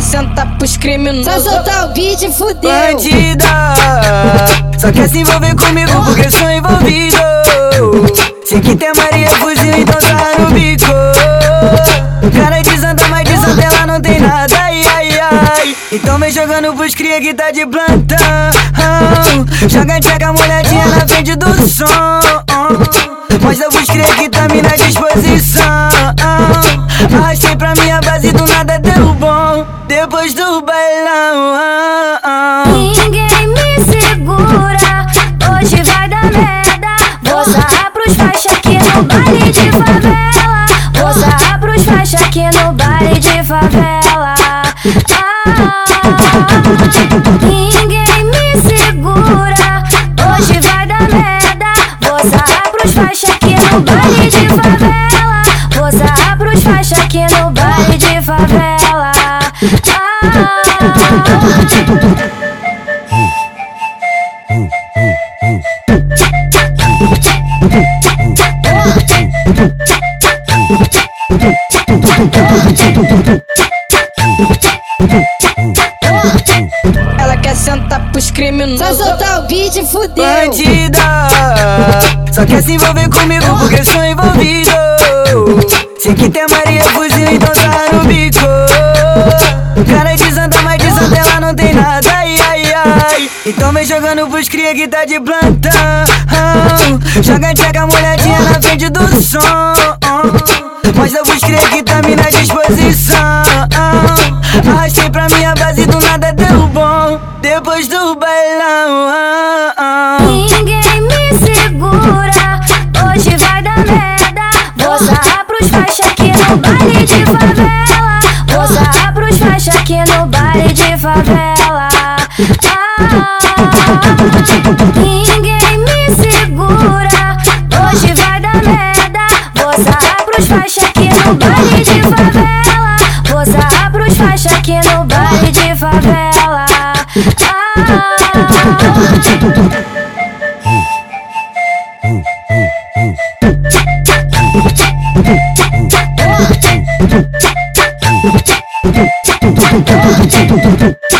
quer sentar pros criminosos. Só soltar o beat e fudeu. Bandida, só quer se envolver comigo porque sou envolvido. Sei que tem Maria fuzil, então tá no bico. Cara de santa, mas de santa ela não tem nada, ai ai ai. Então vem jogando pros cria que tá de plantão. Joga tcheca molhadinha na frente do som. Mostra pros cria que tá me na disposição. Bom. Depois do bailão. Ninguém me segura, hoje vai dar merda. Vou sarrar pros faixa aqui no baile de favela. Vou sarrar pros faixa aqui no baile de favela. Ah, Ela quer sentar pros Só criminosos. soltar o beat e fudeu. Bandida, só quer se envolver comigo porque sou envolvido. Sei que tem Maria Cara de santa, mas de santa ela não tem nada, ai ai ai. Então vem jogando pros cria que tá de plantão. Joga tcheca molhadinha na frente do som. Mostra pros cria que tá me na disposição. Arrastei pra minha base do nada deu bom. Depois do bailão. Ninguém me segura, hoje vai dar merda. Vou sarrar pros faixa no baile de aqui no baile de favela. Ah, ninguém me segura, hoje vai dar merda. Vou sarrar pros faixa aqui no baile de favela. Vou sarrar pros faixa aqui no baile de favela. Ah, 嘟嘟嘟嘟嘟